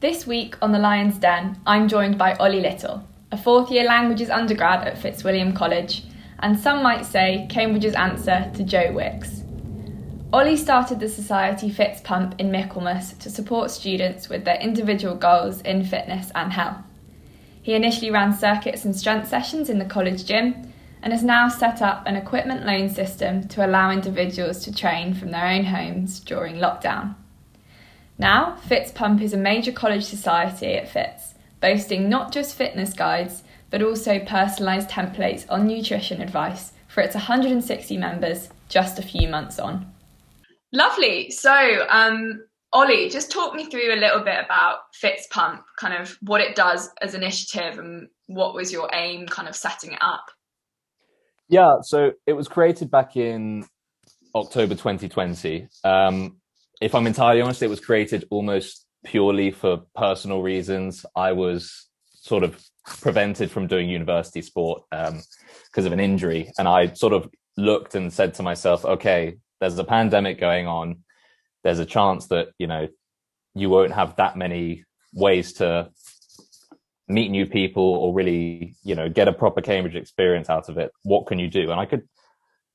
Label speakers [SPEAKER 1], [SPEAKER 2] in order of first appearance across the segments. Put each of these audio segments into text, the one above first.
[SPEAKER 1] This week on The Lion's Den, I'm joined by Ollie Little, a fourth year languages undergrad at Fitzwilliam College, and some might say Cambridge's answer to Joe Wicks. Ollie started the Society Fitz Pump in Michaelmas to support students with their individual goals in fitness and health. He initially ran circuits and strength sessions in the college gym and has now set up an equipment loan system to allow individuals to train from their own homes during lockdown. Now, Fitz Pump is a major college society at Fitz, boasting not just fitness guides, but also personalised templates on nutrition advice for its 160 members just a few months on. Lovely. So, um, Ollie, just talk me through a little bit about Fitz Pump, kind of what it does as an initiative and what was your aim kind of setting it up?
[SPEAKER 2] Yeah, so it was created back in October 2020. Um, if I'm entirely honest, it was created almost purely for personal reasons. I was sort of prevented from doing university sport um, because of an injury. And I sort of looked and said to myself, okay, there's a pandemic going on. There's a chance that, you know, you won't have that many ways to meet new people or really, you know, get a proper Cambridge experience out of it. What can you do? And I could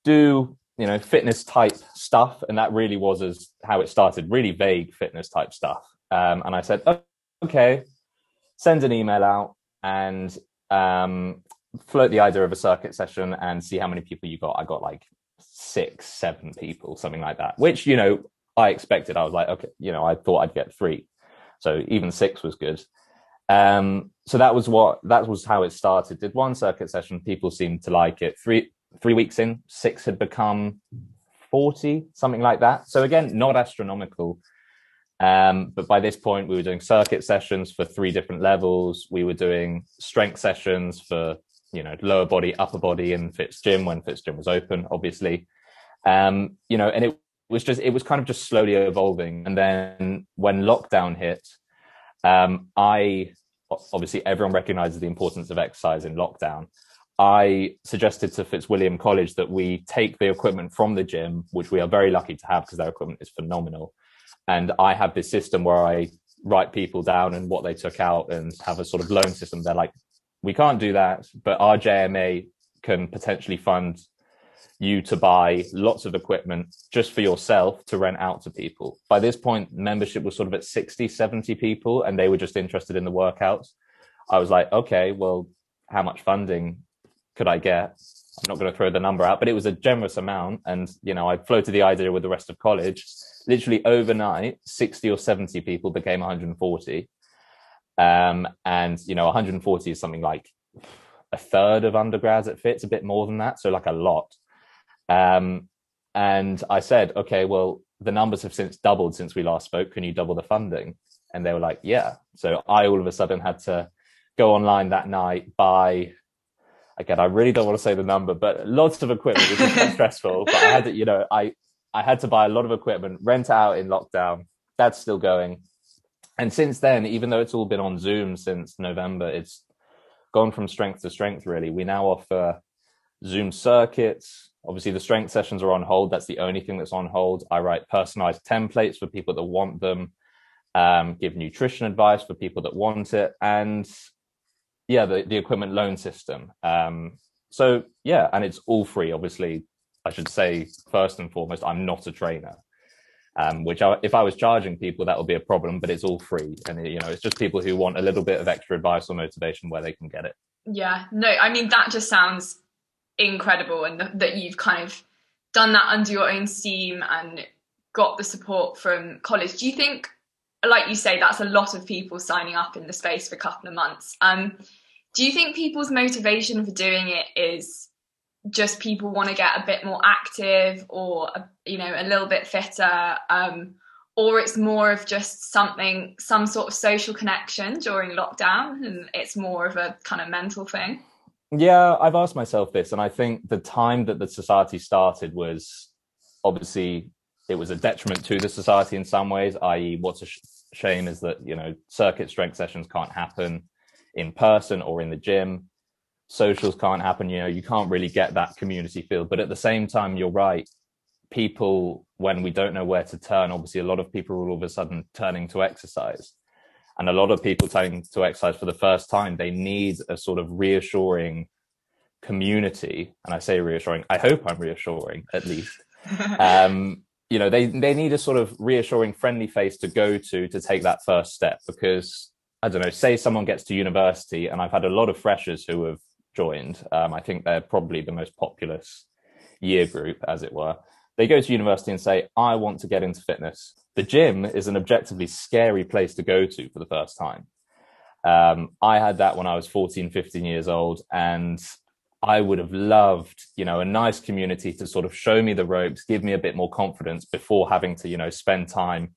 [SPEAKER 2] do you know fitness type stuff and that really was as how it started really vague fitness type stuff. Um, and i said okay send an email out and um, float the idea of a circuit session and see how many people you got. I got like six seven people something like that which you know i expected. I was like okay you know i thought i'd get three. So even six was good. Um, so that was what that was how it started. Did one circuit session people seemed to like it. Three three weeks in, six had become 40, something like that. So again, not astronomical. Um, but by this point, we were doing circuit sessions for three different levels. We were doing strength sessions for, you know, lower body, upper body in Fitz Gym when Fitz Gym was open, obviously. Um, you know, and it was just, it was kind of just slowly evolving. And then when lockdown hit, um, I, obviously everyone recognizes the importance of exercise in lockdown. I suggested to Fitzwilliam College that we take the equipment from the gym, which we are very lucky to have because their equipment is phenomenal. And I have this system where I write people down and what they took out and have a sort of loan system. They're like, we can't do that, but our JMA can potentially fund you to buy lots of equipment just for yourself to rent out to people. By this point, membership was sort of at 60, 70 people, and they were just interested in the workouts. I was like, okay, well, how much funding could I get? I'm not going to throw the number out, but it was a generous amount. And, you know, I floated the idea with the rest of college. Literally overnight, 60 or 70 people became 140. Um, and, you know, 140 is something like a third of undergrads at Fitz, a bit more than that. So like a lot. Um, and I said, okay, well, the numbers have since doubled since we last spoke. Can you double the funding? And they were like, yeah. So I all of a sudden had to go online that night, buy again, I really don't want to say the number, but lots of equipment, which is stressful. But I had to, you know, I I had to buy a lot of equipment, rent out in lockdown. That's still going. And since then, even though it's all been on Zoom since November, it's gone from strength to strength. Really, we now offer Zoom circuits. Obviously, the strength sessions are on hold. That's the only thing that's on hold. I write personalized templates for people that want them. Um, give nutrition advice for people that want it, and yeah, the, the equipment loan system. Um, so yeah, and it's all free. Obviously, I should say first and foremost, I'm not a trainer. Um, which I, if I was charging people, that would be a problem. But it's all free, and you know, it's just people who want a little bit of extra advice or motivation where they can get it.
[SPEAKER 1] Yeah, no, I mean that just sounds incredible, and th- that you've kind of done that under your own steam and got the support from college. Do you think like you say, that's a lot of people signing up in the space for a couple of months. Um, do you think people's motivation for doing it is just people want to get a bit more active or you know a little bit fitter um, or it's more of just something some sort of social connection during lockdown and it's more of a kind of mental thing
[SPEAKER 2] yeah i've asked myself this and i think the time that the society started was obviously it was a detriment to the society in some ways i.e what's a shame is that you know circuit strength sessions can't happen in person or in the gym socials can't happen you know you can't really get that community feel but at the same time you're right people when we don't know where to turn obviously a lot of people are all of a sudden turning to exercise And a lot of people turning to exercise for the first time, they need a sort of reassuring community. And I say reassuring, I hope I'm reassuring at least. um, you know, they, they need a sort of reassuring, friendly face to go to to take that first step because I don't know, say someone gets to university, and I've had a lot of freshers who have joined. Um, I think they're probably the most populous year group, as it were. They go to university and say, I want to get into fitness. The gym is an objectively scary place to go to for the first time. Um, I had that when I was 14, 15 years old, and I would have loved, you know, a nice community to sort of show me the ropes, give me a bit more confidence before having to, you know, spend time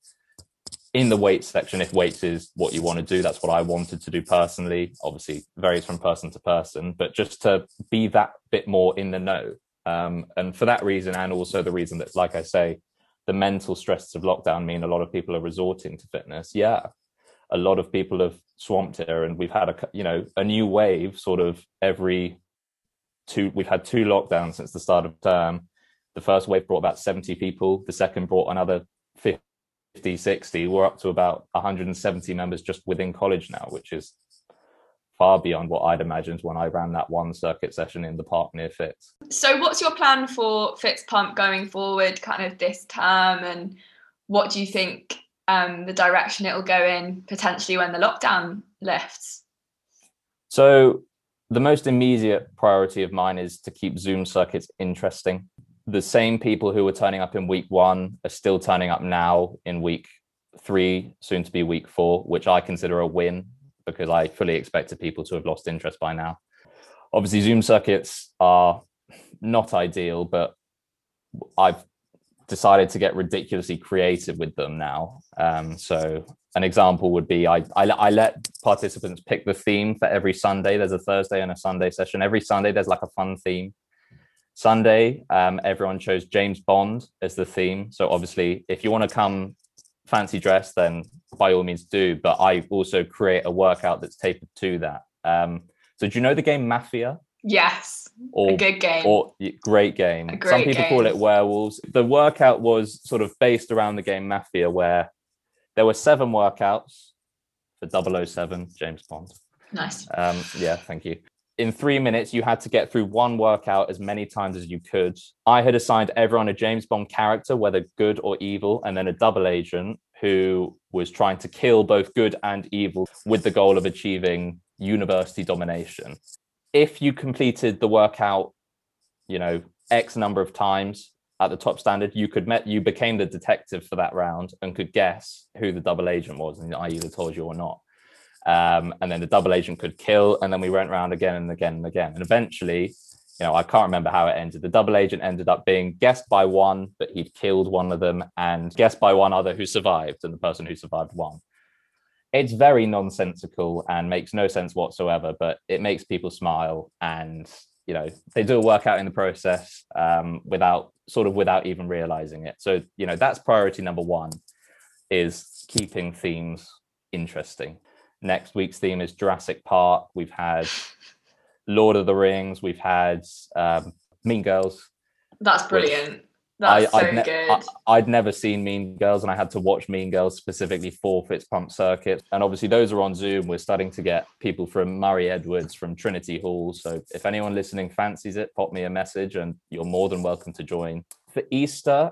[SPEAKER 2] in the weights section. If weights is what you want to do that's what i wanted to do personally. Obviously varies from person to person but just to be that bit more in the know. Um, and for that reason and also the reason that like i say the mental stresses of lockdown mean a lot of people are resorting to fitness. Yeah a lot of people have swamped here and we've had a you know a new wave sort of every two we've had two lockdowns since the start of term the first wave brought about 70 people the second brought another 50 50, 60, we're up to about 170 members just within college now, which is far beyond what I'd imagined when I ran that one circuit session in the park near Fitz.
[SPEAKER 1] So, what's your plan for Fitz Pump going forward, kind of this term, and what do you think um, the direction it'll go in potentially when the lockdown lifts?
[SPEAKER 2] So, the most immediate priority of mine is to keep Zoom circuits interesting the same people who were turning up in week one are still turning up now in week three, soon to be week four, which I consider a win because I fully expected people to have lost interest by now. Obviously, Zoom circuits are not ideal, but I've decided to get ridiculously creative with them now. Um, so an example would be I, I, I let participants pick the theme for every Sunday. There's a Thursday and a Sunday session. Every Sunday there's like a fun theme. Sunday, um, everyone chose James Bond as the theme. So obviously, if you want to come fancy dress, then by all means do. But I also create a workout that's tapered to that. Um, so do you know the game Mafia?
[SPEAKER 1] Yes. Or, a good game.
[SPEAKER 2] Or great game. Great Some people game. call it werewolves. The workout was sort of based around the game Mafia, where there were seven workouts for 007 James Bond.
[SPEAKER 1] Nice.
[SPEAKER 2] Um, yeah, thank you in three minutes, you had to get through one workout as many times as you could. I had assigned everyone a James Bond character, whether good or evil, and then a double agent who was trying to kill both good and evil with the goal of achieving university domination. If you completed the workout, you know, X number of times at the top standard, you could met you became the detective for that round and could guess who the double agent was, and I either told you or not. Um, and then the double agent could kill, and then we went around again and again and again. And eventually, you know, I can't remember how it ended. The double agent ended up being guessed by one, but he'd killed one of them, and guessed by one other who survived, and the person who survived won. It's very nonsensical and makes no sense whatsoever, but it makes people smile, and you know, they do a workout in the process um, without sort of without even realizing it. So you know, that's priority number one, is keeping themes interesting. Next week's theme is Jurassic Park. We've had Lord of the Rings. We've had um, Mean Girls.
[SPEAKER 1] That's brilliant. That's I, so
[SPEAKER 2] I'd
[SPEAKER 1] ne- good.
[SPEAKER 2] I, would never seen Mean Girls, and I had to watch Mean Girls specifically for Fitz Pump Circuit. And obviously, those are on Zoom. We're starting to get people from Murray Edwards, from Trinity Hall. So if anyone listening fancies it, pop me a message, and you're more than welcome to join. For Easter,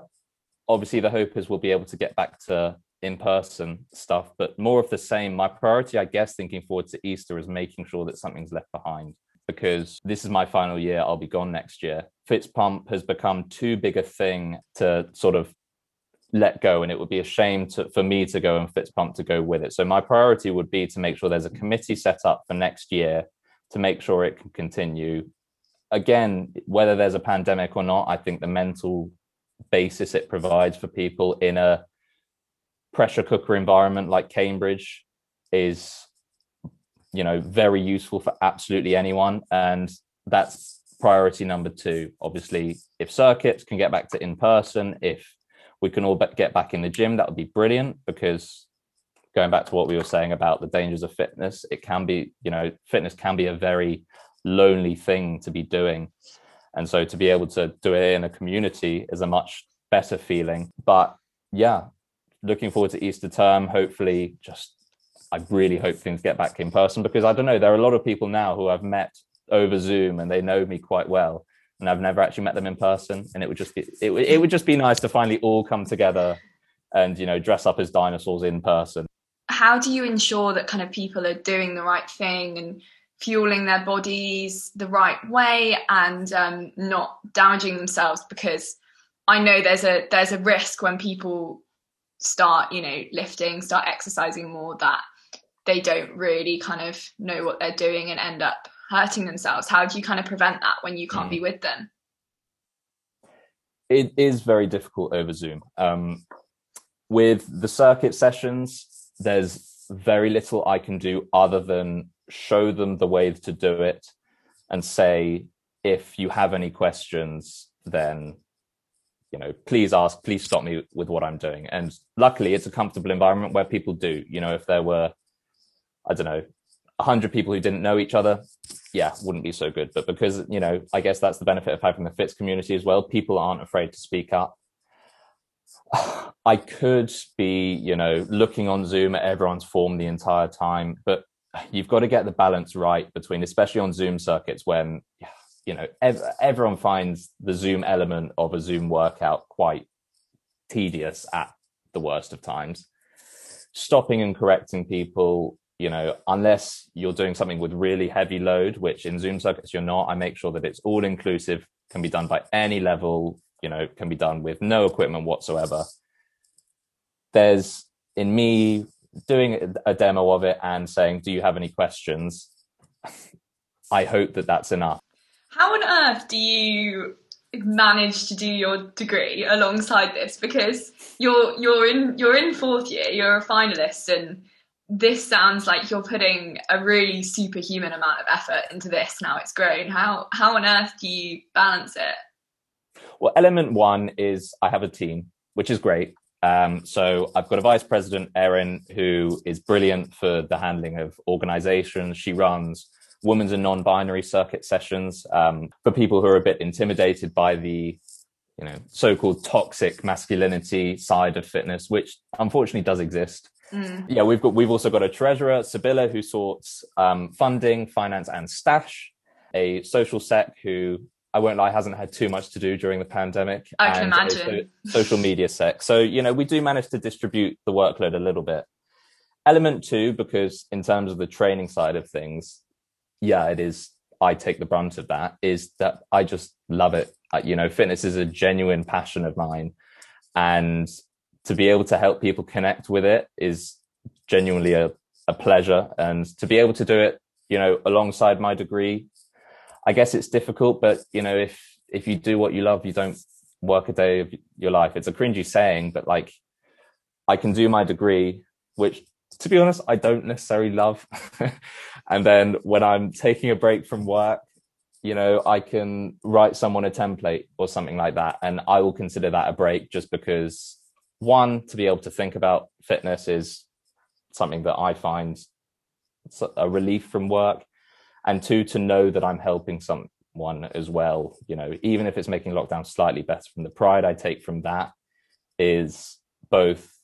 [SPEAKER 2] obviously, the hope is we'll be able to get back to in person stuff, but more of the same. My priority, I guess, thinking forward to Easter is making sure that something's left behind because this is my final year. I'll be gone next year. Fitzpump has become too big a thing to sort of let go, and it would be a shame to, for me to go and Fitzpump to go with it. So my priority would be to make sure there's a committee set up for next year to make sure it can continue. Again, whether there's a pandemic or not, I think the mental basis it provides for people in a pressure cooker environment like Cambridge is, you know, very useful for absolutely anyone. And that's priority number two. Obviously, if circuits can get back to in person, if we can all get back in the gym, that would be brilliant because going back to what we were saying about the dangers of fitness, it can be, you know, fitness can be a very lonely thing to be doing. And so to be able to do it in a community is a much better feeling. But yeah, looking forward to Easter term. Hopefully, just I really hope things get back in person because I don't know, there are a lot of people now who I've met over Zoom and they know me quite well. And I've never actually met them in person. And it would just be it, it would just be nice to finally all come together and you know dress up as dinosaurs in person.
[SPEAKER 1] How do you ensure that kind of people are doing the right thing and fueling their bodies the right way and um, not damaging themselves? Because I know there's a there's a risk when people start, you know, lifting, start exercising more that they don't really kind of know what they're doing and end up hurting themselves. How do you kind of prevent that when you can't mm. be with them?
[SPEAKER 2] It is very difficult over Zoom. Um, with the circuit sessions, there's very little I can do other than show them the way to do it and say, if you have any questions, then you know, please ask, please stop me with what I'm doing. And luckily, it's a comfortable environment where people do. You know, if there were, I don't know, a hundred people who didn't know each other, yeah, wouldn't be so good. But because you know, I guess that's the benefit of having the Fitz community as well. People aren't afraid to speak up. I could be, you know, looking on Zoom at everyone's form the entire time, but you've got to get the balance right between, especially on Zoom circuits when you know ev- everyone finds the Zoom element of a Zoom workout quite tedious at the worst of times. Stopping and correcting people, you know, unless you're doing something with really heavy load, which in Zoom circuits you're not, I make sure that it's all inclusive, can be done by any level, you know, can be done with no equipment whatsoever. There's in me doing a demo of it and saying, Do you have any questions? I hope that that's enough.
[SPEAKER 1] How on earth do you manage to do your degree alongside this? Because you're you're in you're in fourth year, you're a finalist, and this sounds like you're putting a really superhuman amount of effort into this. Now it's grown. How how on earth do you balance it?
[SPEAKER 2] Well, element one is I have a team, which is great. Um, so I've got a vice president, Erin, who is brilliant for the handling of organizations. She runs women's and non-binary circuit sessions um, for people who are a bit intimidated by the you know so-called toxic masculinity side of fitness, which unfortunately does exist. Mm. Yeah, we've got we've also got a treasurer, Sibylla, who sorts um, funding, finance, and stash. A social sec who I won't lie, hasn't had too much to do during the pandemic.
[SPEAKER 1] I can imagine.
[SPEAKER 2] social media sec. So, you know, we do manage to distribute the workload a little bit. Element two, because in terms of the training side of things, yeah, it is. I take the brunt of that. Is that I just love it. You know, fitness is a genuine passion of mine, and to be able to help people connect with it is genuinely a, a pleasure. And to be able to do it, you know, alongside my degree I guess it's difficult, but you know, if if you do what you love, you don't work a day of your life. It's a cringy saying, but like I can do my degree, which to be honest, I don't necessarily love. and then when I'm taking a break from work, you know, I can write someone a template or something like that. And I will consider that a break just because one, to be able to think about fitness is something that I find a relief from work. And two to know that i'm helping someone as well you know even if it's making lockdown slightly better from the pride i take from that is both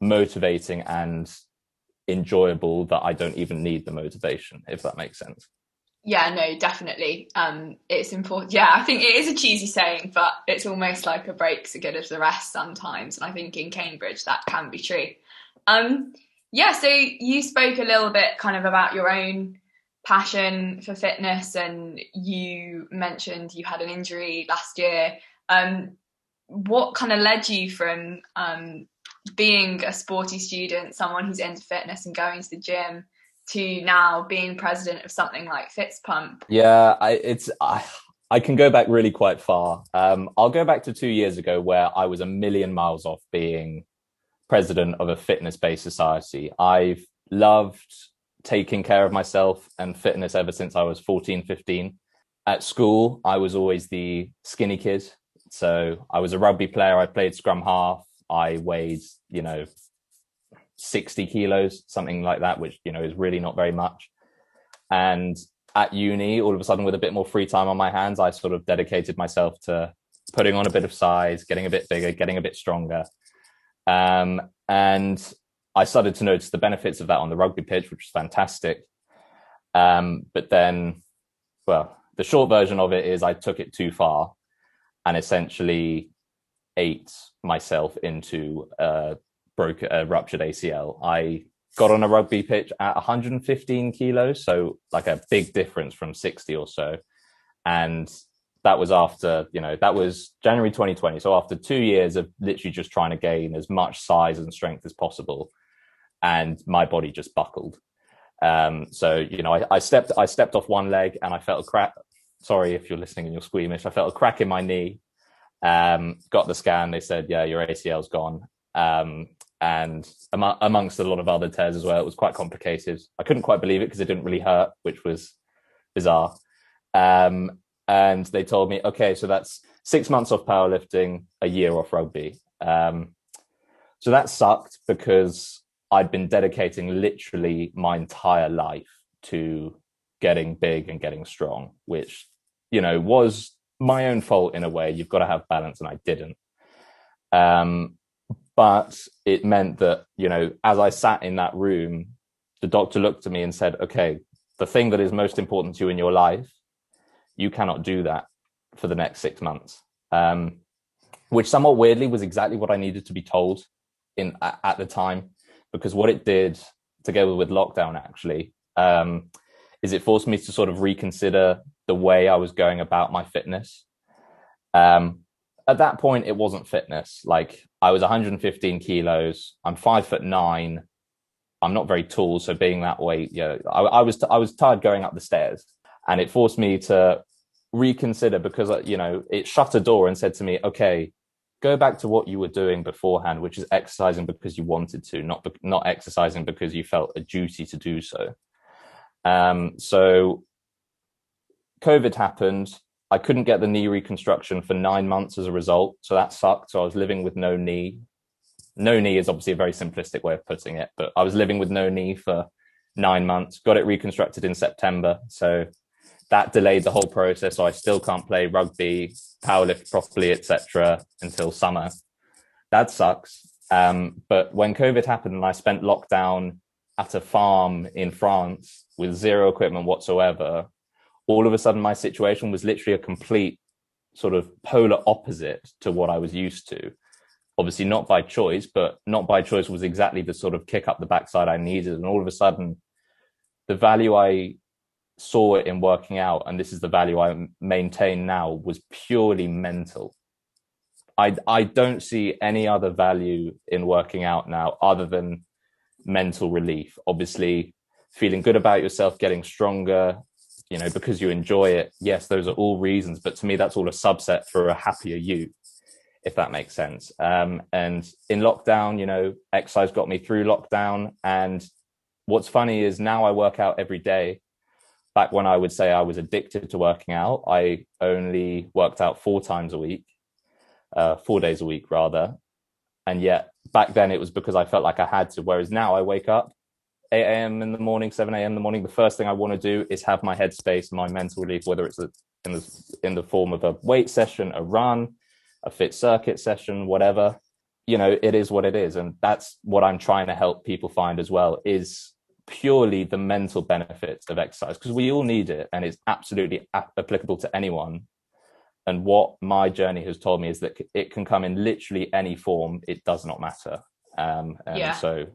[SPEAKER 2] motivating and enjoyable that i don't even need the motivation if that makes sense
[SPEAKER 1] yeah no definitely. Um it's important yeah i think it is a cheesy saying but it's almost like a break's as good as the rest sometimes and i think in cambridge that can be true. Um yeah so you spoke a little bit kind of about your own passion for fitness and you mentioned you had an injury last year. Um, what kind of led you from um, being a sporty student someone who's into fitness and going to the gym to now being president of something like FitzPump
[SPEAKER 2] yeah I, it's I, I can go back really quite far um, i'll go back to two years ago where i was a million miles off being president of a fitness based society i've loved taking care of myself and fitness ever since I was 14, 15. At school, I was always the skinny kid. So I was a rugby player. I played scrum half. I weighed, you know, 60 kilos, something like that, which, you know, is really not very much. And at uni, all of a sudden, with a bit more free time on my hands, I sort of dedicated myself to putting on a bit of size, getting a bit bigger, getting a bit stronger. Um, and I started to notice the benefits of that on the rugby pitch, which was fantastic. Um, but then, well, the short version of it is I took it too far and essentially ate myself into a broke a ruptured ACL. I got on a rugby pitch at 115 kilos, so like a big difference from 60 or so. And that was after, you know, that was January 2020. So after two years of literally just trying to gain as much size and strength as possible, and my body just buckled. Um, so you know, I, I, stepped I stepped off one leg and I felt a crack. Sorry if you're listening and you're squeamish. I felt a crack in my knee. Um, got the scan. They said, yeah, your ACL's gone. Um, and am- amongst a lot of other tears as well, it was quite complicated. I couldn't quite believe it because it didn't really hurt, which was bizarre. Um, and they told me, okay, so that's six months off powerlifting, a year off rugby. Um, so that sucked because I'd been dedicating literally my entire life to getting big and getting strong, which, you know, was my own fault in a way. You've got to have balance, and I didn't. Um, but it meant that, you know, as I sat in that room, the doctor looked at me and said, okay, the thing that is most important to you in your life, you cannot do that for the next six months. Um, which somewhat weirdly was exactly what I needed to be told in at the time because what it did together with lockdown actually um, is it forced me to sort of reconsider the way I was going about my fitness. Um, at that point, it wasn't fitness. Like I was 115 kilos. I'm five foot nine. I'm not very tall, so being that weight, yeah, I, I was t- I was tired going up the stairs, and it forced me to reconsider because uh, you know it shut a door and said to me, okay, go back to what you were doing beforehand, which is exercising because you wanted to, not be- not exercising because you felt a duty to do so. Um, so COVID happened. I couldn't get the knee reconstruction for nine months as a result, so that sucked. So I was living with no knee. No knee is obviously a very simplistic way of putting it, but I was living with no knee for nine months. Got it reconstructed in September, so that delayed the whole process. So I still can't play rugby, powerlift properly, etc., until summer. That sucks. Um, but when COVID happened and I spent lockdown at a farm in France with zero equipment whatsoever, all of a sudden my situation was literally a complete sort of polar opposite to what I was used to. Obviously, not by choice, but not by choice was exactly the sort of kick up the backside I needed. And all of a sudden, the value I saw in working out, and this is the value I maintain now, was purely mental. I I don't see any other value in working out now other than mental relief. Obviously, feeling good about yourself, getting stronger, you know, because you enjoy it. Yes, those are all reasons, but to me, that's all a subset for a happier you, if that makes sense. Um, and in lockdown, you know, exercise got me through lockdown. And what's funny is now I work out every day back when I would say I was addicted to working out, I only worked out four times a week, uh, four days a week rather. And yet back then it was because I felt like I had to. Whereas now I wake up 8 a.m. in the morning, 7 a.m. in the morning. The first thing I want to do is have my headspace, my mental relief, whether it's in the, in the form of a weight session, a run, a fit circuit session, whatever. You know, it is what it is. And that's what I'm trying to help people find as well is purely the mental benefits of exercise because we all need it and it's absolutely applicable to anyone and what my journey has told me is that it can come in literally any form it does not matter um, and yeah. so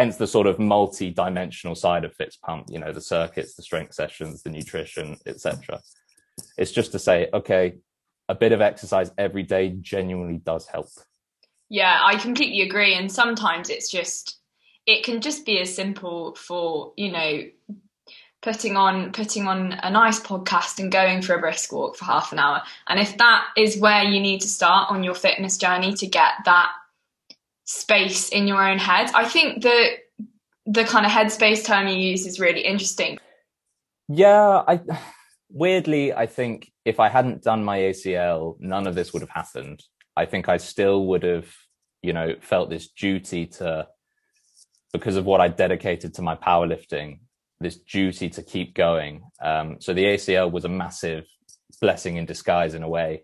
[SPEAKER 2] hence the sort of multi-dimensional side of Fitz Pump you know the circuits the strength sessions the nutrition etc it's just to say okay a bit of exercise every day genuinely does help.
[SPEAKER 1] Yeah i completely agree. And sometimes it's just it can just be as simple for you know putting on putting on a nice podcast and going for a brisk walk for half an hour. And if that is where you need to start on your fitness journey to get that space in your own head i think that the kind of headspace term you use is really interesting
[SPEAKER 2] yeah i weirdly i think if i hadn't done my acl none of this would have happened i think i still would have you know felt this duty to because of what I dedicated to my powerlifting, this duty to keep going. Um, so the ACL was a massive blessing in disguise in a way.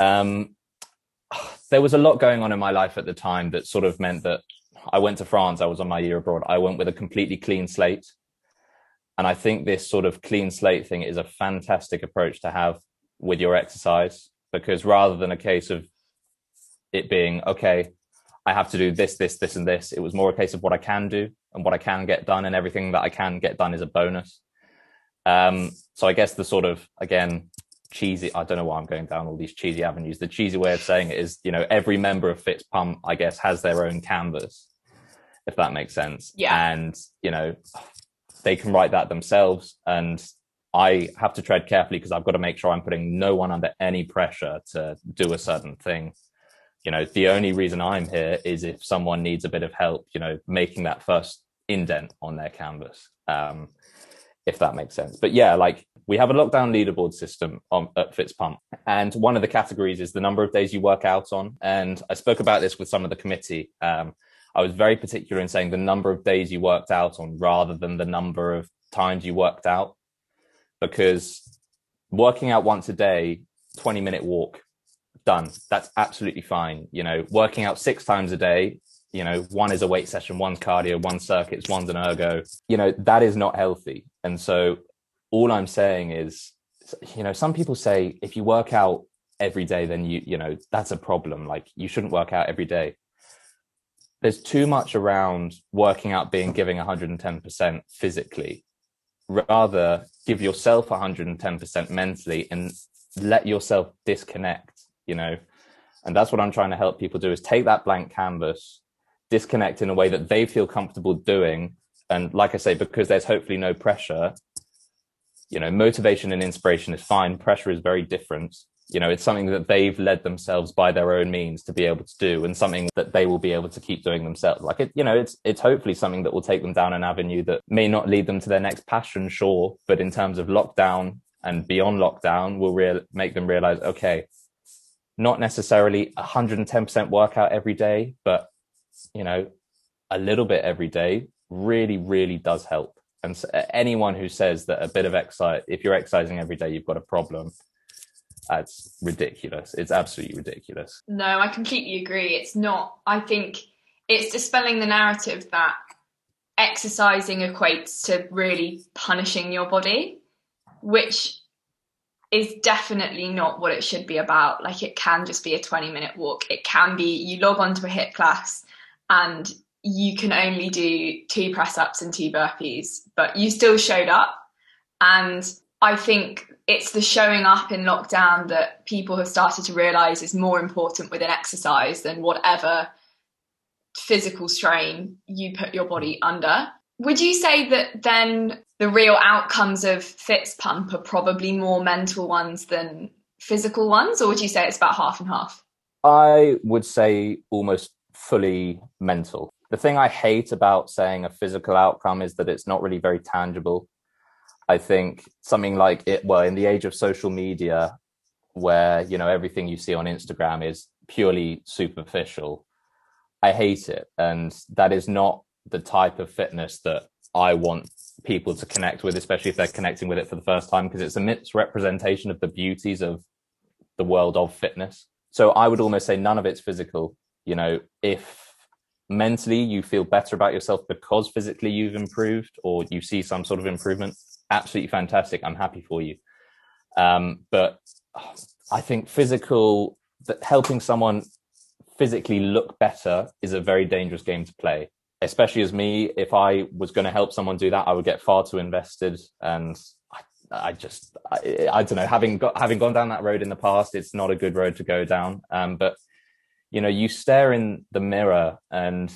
[SPEAKER 2] Um, there was a lot going on in my life at the time that sort of meant that I went to France, I was on my year abroad. I went with a completely clean slate. And I think this sort of clean slate thing is a fantastic approach to have with your exercise because rather than a case of it being, okay, I have to do this, this, this, and this, it was more a case of what I can do and what I can get done, and everything that I can get done is a bonus. Um, so I guess the sort of, again, cheesy i don't know why i'm going down all these cheesy avenues. The cheesy way of saying it is you know every member of fitz pump i guess has their own canvas if that makes sense.
[SPEAKER 1] Yeah.
[SPEAKER 2] And you know they can write that themselves. And i have to tread carefully because i've got to make sure i'm putting no one under any pressure to do a certain thing. You know the only reason i'm here is if someone needs a bit of help you know making that first indent on their canvas um if that makes sense. But yeah like we have a lockdown leaderboard system on, at FitzPump, and one of the categories is the number of days you work out on. And I spoke about this with some of the committee. Um, I was very particular in saying the number of days you worked out on rather than the number of times you worked out, because working out once a day, 20 minute walk, done. That's absolutely fine. You know, working out six times a day, you know, one is a weight session, one's cardio, one circuits, one's an ergo, you know, that is not healthy. And so all I'm saying is, you know, some people say if you work out every day, then you, you know, that's a problem. Like you shouldn't work out every day. There's too much around working out being giving 110% physically. Rather, give yourself 110% mentally and let yourself disconnect, you know. And that's what I'm trying to help people do is take that blank canvas, disconnect in a way that they feel comfortable doing. And like I say, because there's hopefully no pressure, you know motivation and inspiration is fine. Pressure is very different. You know it's something that they've led themselves by their own means to be able to do and something that they will be able to keep doing themselves. Like it you know it's it's hopefully something that will take them down an avenue that may not lead them to their next passion sure but in terms of lockdown and beyond lockdown will real make them realize okay not necessarily 110% workout every day but you know a little bit every day really really does help and so anyone who says that a bit of exercise, if you're exercising every day, you've got a problem, that's ridiculous. It's absolutely ridiculous.
[SPEAKER 1] No, I completely agree. It's not, I think it's dispelling the narrative that exercising equates to really punishing your body, which is definitely not what it should be about. Like it can just be a 20 minute walk. It can be you log on to a HIIT class and you can only do two press ups and two burpees, but you still showed up. And I think it's the showing up in lockdown that people have started to realize is more important within exercise than whatever physical strain you put your body under. Would you say that then the real outcomes of Fitz Pump are probably more mental ones than physical ones, or would you say it's about half and half?
[SPEAKER 2] I would say almost fully mental the thing I hate about saying a physical outcome is that it's not really very tangible. I think something like it, well, in the age of social media, where, you know, everything you see on Instagram is purely superficial, I hate it. And that is not the type of fitness that I want people to connect with, especially if they're connecting with it for the first time, because it's a misrepresentation of the beauties of the world of fitness. So I would almost say none of it's physical. You know, if mentally you feel better about yourself because physically you've improved or you see some sort of improvement? Absolutely fantastic. I'm happy for you. Um, but i think physical that helping someone physically look better is a very dangerous game to play especially as me. If i was going to help someone do that i would get far too invested and i, just I, I, don't know. Having got having gone down that road in the past it's not a good road to go down. Um, but you know you stare in the mirror and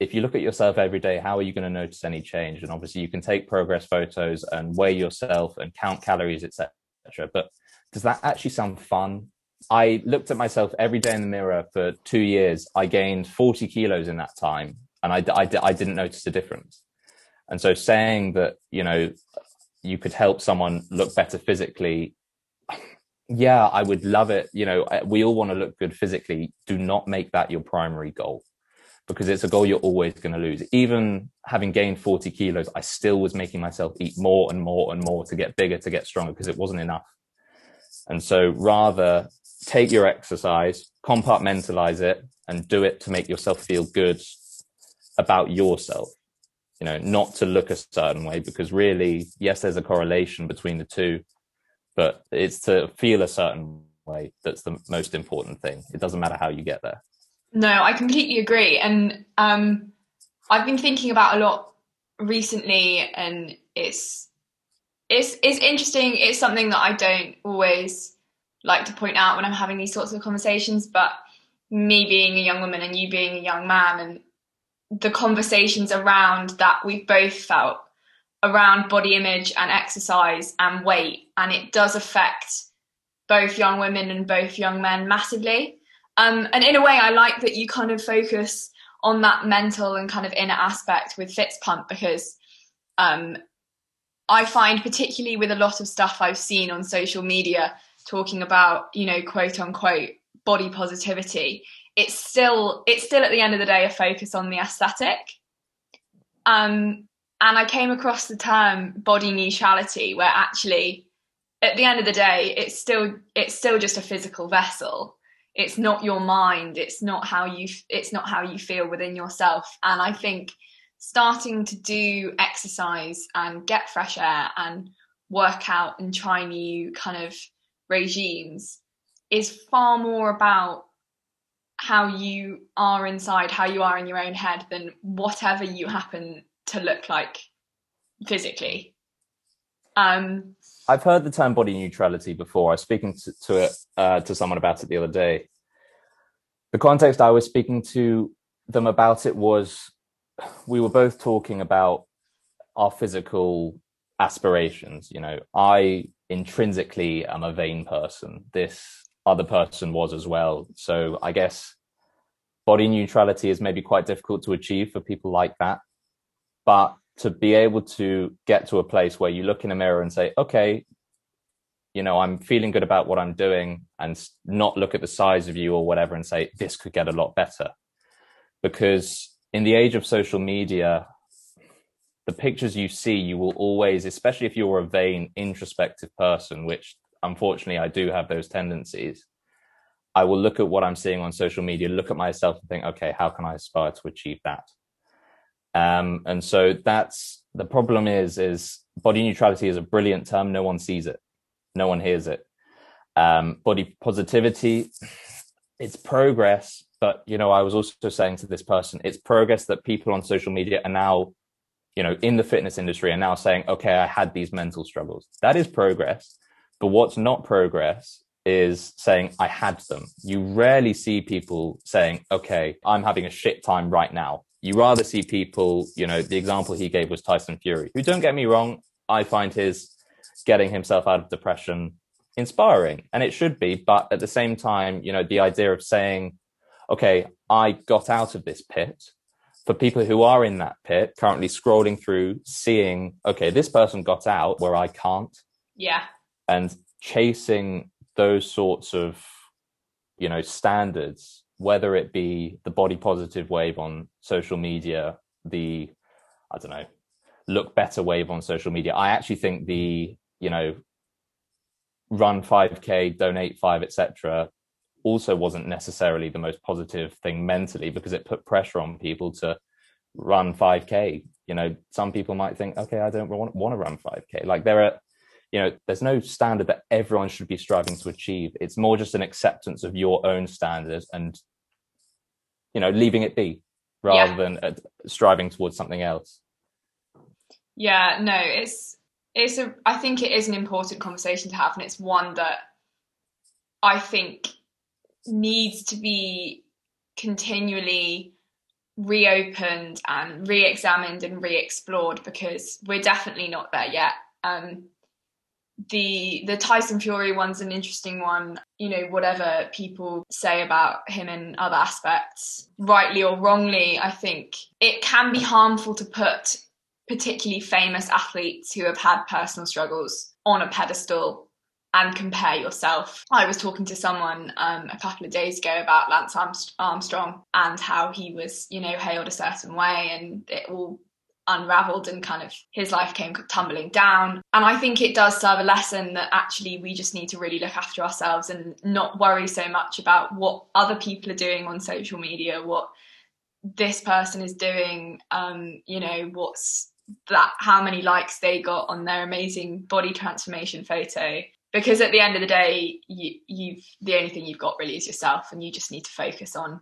[SPEAKER 2] if you look at yourself every day how are you going to notice any change? And obviously you can take progress photos and weigh yourself and count calories etc but does that actually sound fun? I looked at myself every day in the mirror for two years. I gained 40 kilos in that time and I, I, I didn't notice a difference. And so saying that you know you could help someone look better physically yeah, I would love it. You know, we all want to look good physically. Do not make that your primary goal because it's a goal you're always going to lose. Even having gained 40 kilos, I still was making myself eat more and more and more to get bigger, to get stronger because it wasn't enough. And so rather take your exercise, compartmentalize it and do it to make yourself feel good about yourself you know not to look a certain way because really yes there's a correlation between the two but it's to feel a certain way that's the most important thing. It doesn't matter how you get there.
[SPEAKER 1] No i completely agree. And um i've been thinking about a lot recently and it's it's it's interesting. It's something that i don't always like to point out when i'm having these sorts of conversations but me being a young woman and you being a young man and the conversations around that we've both felt around body image and exercise and weight and it does affect both young women and both young men massively. Um, and in a way i like that you kind of focus on that mental and kind of inner aspect with Fitz Pump because um, i find particularly with a lot of stuff i've seen on social media talking about you know quote unquote body positivity it's still it's still at the end of the day a focus on the aesthetic. Um and i came across the term body neutrality where actually at the end of the day it's still it's still just a physical vessel. It's not your mind. It's not how you it's not how you feel within yourself. And i think starting to do exercise and get fresh air and work out and try new kind of regimes is far more about how you are inside, how you are in your own head, than whatever you happen to look like physically. Um,
[SPEAKER 2] I've heard the term body neutrality before. I was speaking to, to it uh, to someone about it the other day. The context I was speaking to them about it was we were both talking about our physical aspirations. You know, I intrinsically am a vain person. This other person was as well. So I guess body neutrality is maybe quite difficult to achieve for people like that. But to be able to get to a place where you look in a mirror and say, okay, you know, I'm feeling good about what I'm doing and not look at the size of you or whatever and say, this could get a lot better. Because in the age of social media, the pictures you see, you will always, especially if you're a vain, introspective person, which unfortunately I do have those tendencies. I will look at what I'm seeing on social media, look at myself and think, okay, how can I aspire to achieve that? Um, and so that's the problem is, is body neutrality is a brilliant term. No one sees it. No one hears it. Um, body positivity, it's progress. But, you know, I was also saying to this person, it's progress that people on social media are now, you know, in the fitness industry are now saying, okay, I had these mental struggles. That is progress but what's not progress is saying, I had them. You rarely see people saying, okay, I'm having a shit time right now. You rather see people, you know, the example he gave was Tyson Fury, who don't get me wrong, I find his getting himself out of depression inspiring and it should be. But at the same time, you know, the idea of saying, okay, I got out of this pit for people who are in that pit currently scrolling through, seeing, okay, this person got out where I can't.
[SPEAKER 1] Yeah
[SPEAKER 2] and chasing those sorts of you know standards whether it be the body positive wave on social media the i don't know look better wave on social media. I actually think the you know run 5k donate 5 etc also wasn't necessarily the most positive thing mentally because it put pressure on people to run 5k you know some people might think okay i don't want, want to run 5k like there are you know there's no standard that everyone should be striving to achieve. It's more just an acceptance of your own standards and you know leaving it be rather yeah. than uh, striving towards something else
[SPEAKER 1] yeah no it's it's a i think it is an important conversation to have and it's one that i think needs to be continually reopened and re-examined and re-explored because we're definitely not there yet um, the the Tyson Fury one's an interesting one. You know, whatever people say about him in other aspects, rightly or wrongly, I think it can be harmful to put particularly famous athletes who have had personal struggles on a pedestal and compare yourself. I was talking to someone um, a couple of days ago about Lance Armstrong and how he was, you know, hailed a certain way, and it all unraveled and kind of his life came tumbling down. And I think it does serve a lesson that actually we just need to really look after ourselves and not worry so much about what other people are doing on social media, what this person is doing um you know what's that how many likes they got on their amazing body transformation photo because at the end of the day you you've the only thing you've got really is yourself and you just need to focus on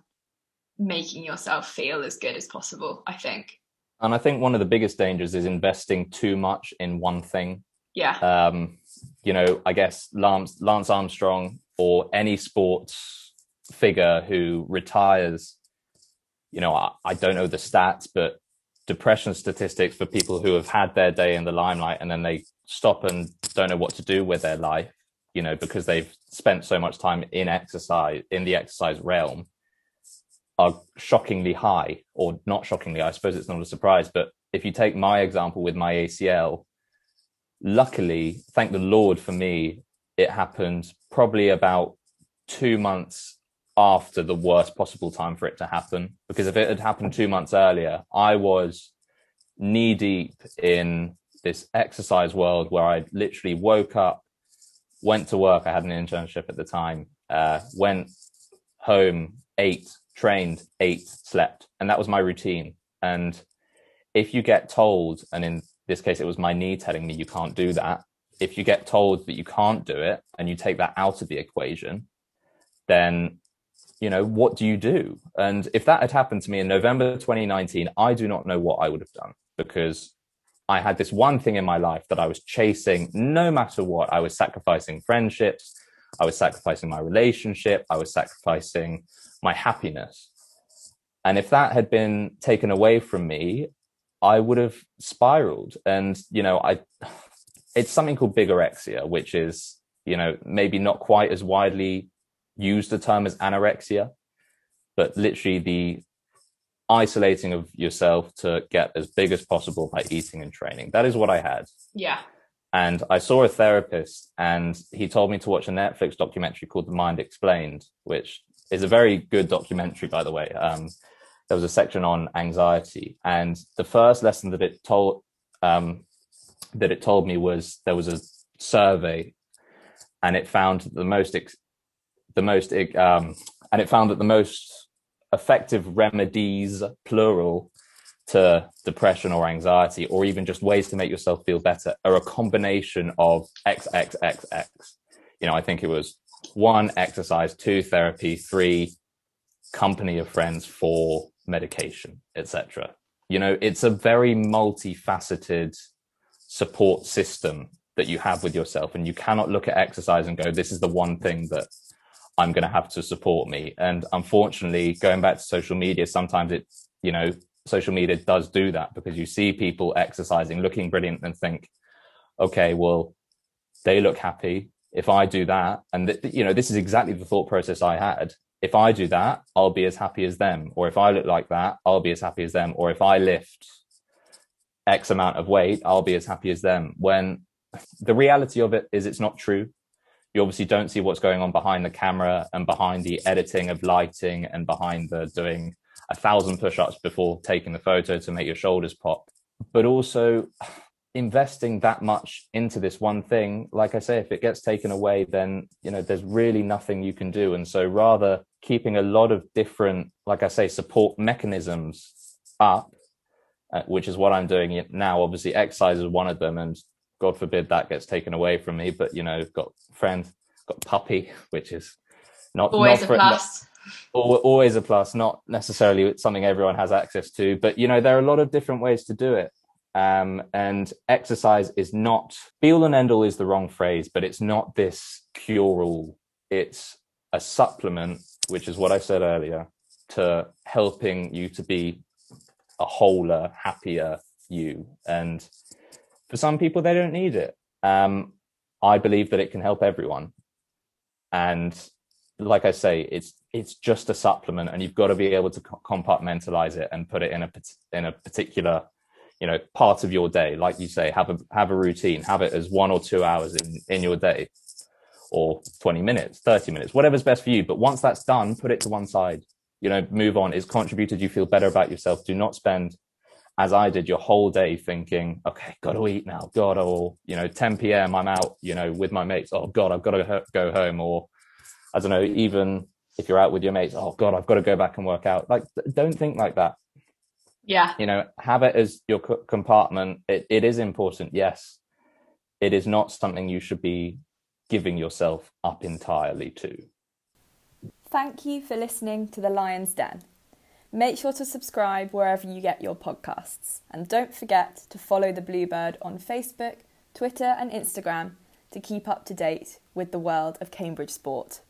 [SPEAKER 1] making yourself feel as good as possible i think
[SPEAKER 2] and i think one of the biggest dangers is investing too much in one thing.
[SPEAKER 1] Yeah.
[SPEAKER 2] Um you know i guess lance lance armstrong or any sports figure who retires you know I, I don't know the stats but depression statistics for people who have had their day in the limelight and then they stop and don't know what to do with their life you know because they've spent so much time in exercise in the exercise realm are shockingly high or not shockingly i suppose it's not a surprise but if you take my example with my acl luckily thank the lord for me it happened probably about two months after the worst possible time for it to happen because if it had happened two months earlier i was knee deep in this exercise world where i literally woke up went to work i had an internship at the time uh, went home ate trained, ate, slept, and that was my routine. And if you get told, and in this case, it was my knee telling me you can't do that. If you get told that you can't do it and you take that out of the equation, then you know what do you do and if that had happened to me in november 2019 i do not know what i would have done because i had this one thing in my life that i was chasing no matter what i was sacrificing friendships i was sacrificing my relationship i was sacrificing my happiness. And if that had been taken away from me, I would have spiraled. And, you know, I, it's something called bigorexia, which is, you know, maybe not quite as widely used a term as anorexia, but literally the isolating of yourself to get as big as possible by eating and training. That is what I had.
[SPEAKER 1] Yeah.
[SPEAKER 2] And I saw a therapist and he told me to watch a Netflix documentary called The Mind Explained, which is a very good documentary, by the way. Um, there was a section on anxiety, and the first lesson that it told um, that it told me was there was a survey, and it found the most the most um, and it found that the most effective remedies, plural, to depression or anxiety, or even just ways to make yourself feel better, are a combination of X, X, X, X. You know, I think it was one exercise two therapy three company of friends four medication etc you know it's a very multifaceted support system that you have with yourself and you cannot look at exercise and go this is the one thing that i'm going to have to support me. And unfortunately going back to social media sometimes it you know social media does do that because you see people exercising looking brilliant and think okay well they look happy if I do that, and th- you know, this is exactly the thought process I had. If I do that, I'll be as happy as them. Or if I look like that, I'll be as happy as them. Or if I lift X amount of weight, I'll be as happy as them. When the reality of it is it's not true. You obviously don't see what's going on behind the camera and behind the editing of lighting and behind the doing a thousand push-ups before taking the photo to make your shoulders pop. But also investing that much into this one thing like i say if it gets taken away then you know there's really nothing you can do. And so rather keeping a lot of different like i say support mechanisms up uh, which is what i'm doing now obviously exercise is one of them and god forbid that gets taken away from me but you know got friend got puppy which is not
[SPEAKER 1] always
[SPEAKER 2] not
[SPEAKER 1] a for, plus.
[SPEAKER 2] not, always a plus not necessarily something everyone has access to but you know there are a lot of different ways to do it um, and exercise is not be all and end all is the wrong phrase, but it's not this cure all. It's a supplement, which is what I said earlier, to helping you to be a wholer, happier you. And for some people, they don't need it. Um, I believe that it can help everyone. And like I say, it's it's just a supplement, and you've got to be able to compartmentalize it and put it in a in a particular you know part of your day like you say have a have a routine have it as one or two hours in in your day or 20 minutes 30 minutes whatever's best for you but once that's done put it to one side you know move on it's contributed you feel better about yourself do not spend as i did your whole day thinking okay gotta eat now god or you know 10 p.m i'm out you know with my mates oh god i've got to go home or i don't know even if you're out with your mates, oh God, I've got to go back and work out. Like, don't think like that.
[SPEAKER 1] Yeah.
[SPEAKER 2] You know, have it as your compartment. It, it is important. Yes. It is not something you should be giving yourself up entirely to.
[SPEAKER 1] Thank you for listening to The Lion's Den. Make sure to subscribe wherever you get your podcasts. And don't forget to follow the Bluebird on Facebook, Twitter, and Instagram to keep up to date with the world of Cambridge sport.